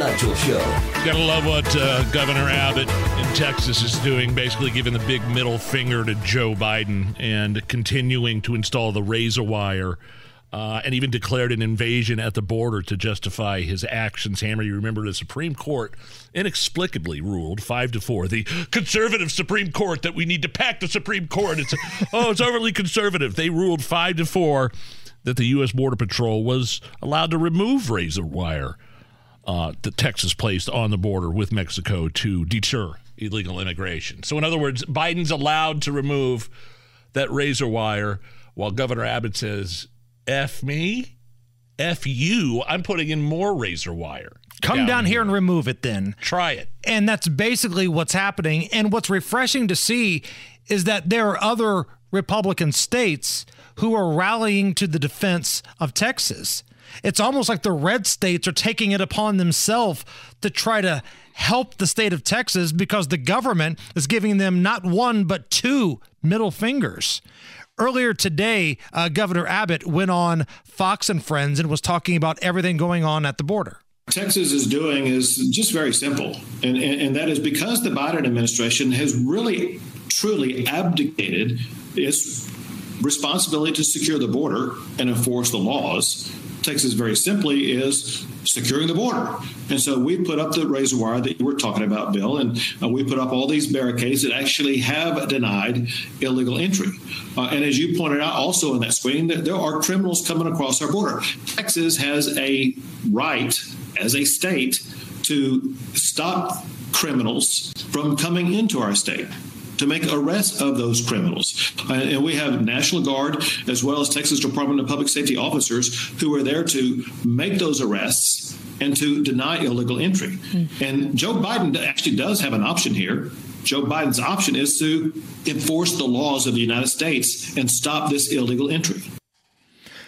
Nigel Show. Gotta love what uh, Governor Abbott in Texas is doing, basically giving the big middle finger to Joe Biden and continuing to install the razor wire. Uh, and even declared an invasion at the border to justify his actions. Hammer, you remember the Supreme Court inexplicably ruled five to four. The conservative Supreme Court that we need to pack the Supreme Court. It's oh, it's overly conservative. They ruled five to four that the U.S. Border Patrol was allowed to remove razor wire uh, that Texas placed on the border with Mexico to deter illegal immigration. So, in other words, Biden's allowed to remove that razor wire while Governor Abbott says, F me, F you, I'm putting in more razor wire. Come down, here and remove it then. Try it. And that's basically what's happening. And what's refreshing to see is that there are other Republican states who are rallying to the defense of Texas. It's almost like the red states are taking it upon themselves to try to help the state of Texas because the government is giving them not one, but two middle fingers. Earlier today, uh, Governor Abbott went on Fox and Friends and was talking about everything going on at the border. Texas is doing is just very simple, and, and, and that is because the Biden administration has really, truly abdicated its responsibility to secure the border and enforce the laws. Texas, very simply, is securing the border. And so we put up the razor wire that you were talking about, Bill, and uh, we put up all these barricades that actually have denied illegal entry. Uh, and as you pointed out also in that screen, that there are criminals coming across our border. Texas has a right as a state to stop criminals from coming into our state to make arrests of those criminals. Uh, and we have National Guard as well as Texas Department of Public Safety officers who are there to make those arrests and to deny illegal entry. Mm. And Joe Biden actually does have an option here. Joe Biden's option is to enforce the laws of the United States and stop this illegal entry.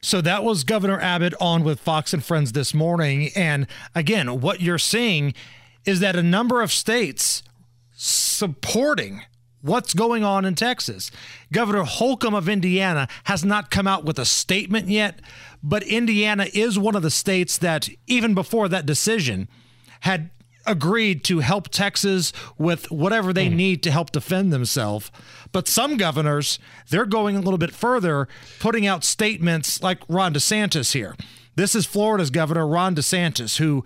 So that was Governor Abbott on with Fox and Friends this morning. And again, what you're seeing is that a number of states supporting what's going on in Texas. Governor Holcomb of Indiana has not come out with a statement yet, but Indiana is one of the states that, even before that decision, had agreed to help Texas with whatever they mm. need to help defend themselves. But some governors, they're going a little bit further, putting out statements like Ron DeSantis here. This is Florida's governor, Ron DeSantis, who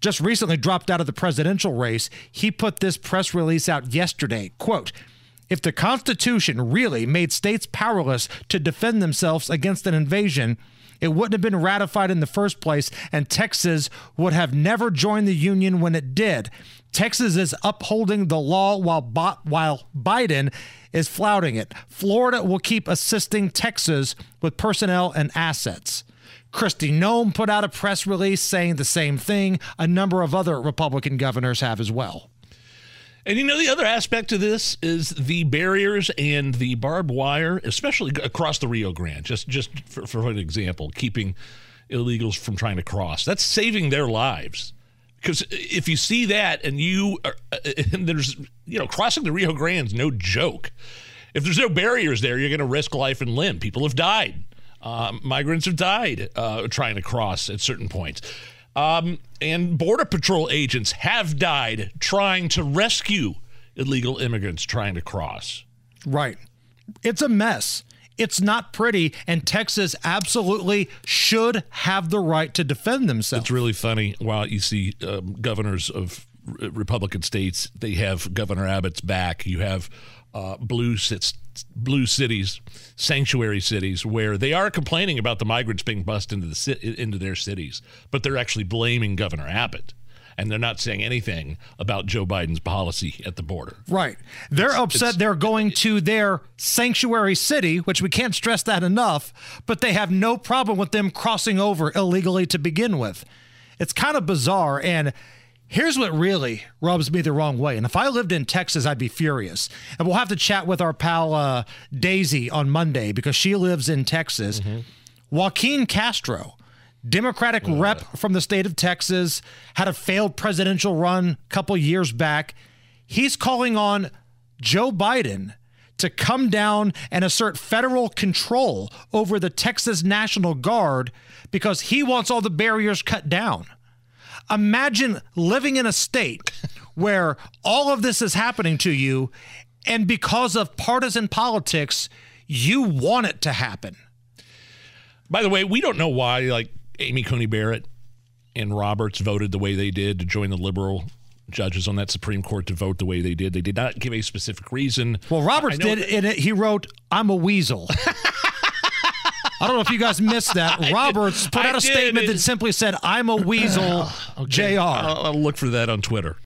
just recently dropped out of the presidential race. He put this press release out yesterday. Quote, if the Constitution really made states powerless to defend themselves against an invasion, it wouldn't have been ratified in the first place, and Texas would have never joined the Union when it did. Texas is upholding the law while, while Biden is flouting it. Florida will keep assisting Texas with personnel and assets. Kristi Noem put out a press release saying the same thing. A number of other Republican governors have as well. And you know, the other aspect of this is the barriers and the barbed wire, especially across the Rio Grande, just, just for, for an example, keeping illegals from trying to cross. That's saving their lives. Because if you see that and you are, and there's, you know, crossing the Rio Grande's no joke. If there's no barriers there, you're going to risk life and limb. People have died. Uh, migrants have died uh, trying to cross at certain points. Um, and Border Patrol agents have died trying to rescue illegal immigrants trying to cross. Right. It's a mess. It's not pretty, and Texas absolutely should have the right to defend themselves. It's really funny. While you see um, governors of Republican states, they have Governor Abbott's back. You have uh, blue sits, blue cities, sanctuary cities, where they are complaining about the migrants being bussed into the into their cities, but they're actually blaming Governor Abbott. And they're not saying anything about Joe Biden's policy at the border. Right. They're it's, upset it's, they're going to their sanctuary city, which we can't stress that enough, but they have no problem with them crossing over illegally to begin with. It's kind of bizarre. And Here's what really rubs me the wrong way. And if I lived in Texas, I'd be furious. And we'll have to chat with our pal uh, Daisy on Monday because she lives in Texas. Mm-hmm. Joaquin Castro, Democratic rep from the state of Texas, had a failed presidential run a couple years back. He's calling on Joe Biden to come down and assert federal control over the Texas National Guard because he wants all the barriers cut down. Imagine living in a state where all of this is happening to you, and because of partisan politics, you want it to happen. By the way, we don't know why like Amy Coney Barrett and Roberts voted the way they did to join the liberal judges on that Supreme Court to vote the way they did. They did not give a specific reason. Well, Roberts did in it. He wrote, "I'm a weasel." I don't know if you guys missed that. Roberts put I out a did. statement that simply said, "I'm a weasel." Okay. Jr. I'll, I'll look for that on Twitter.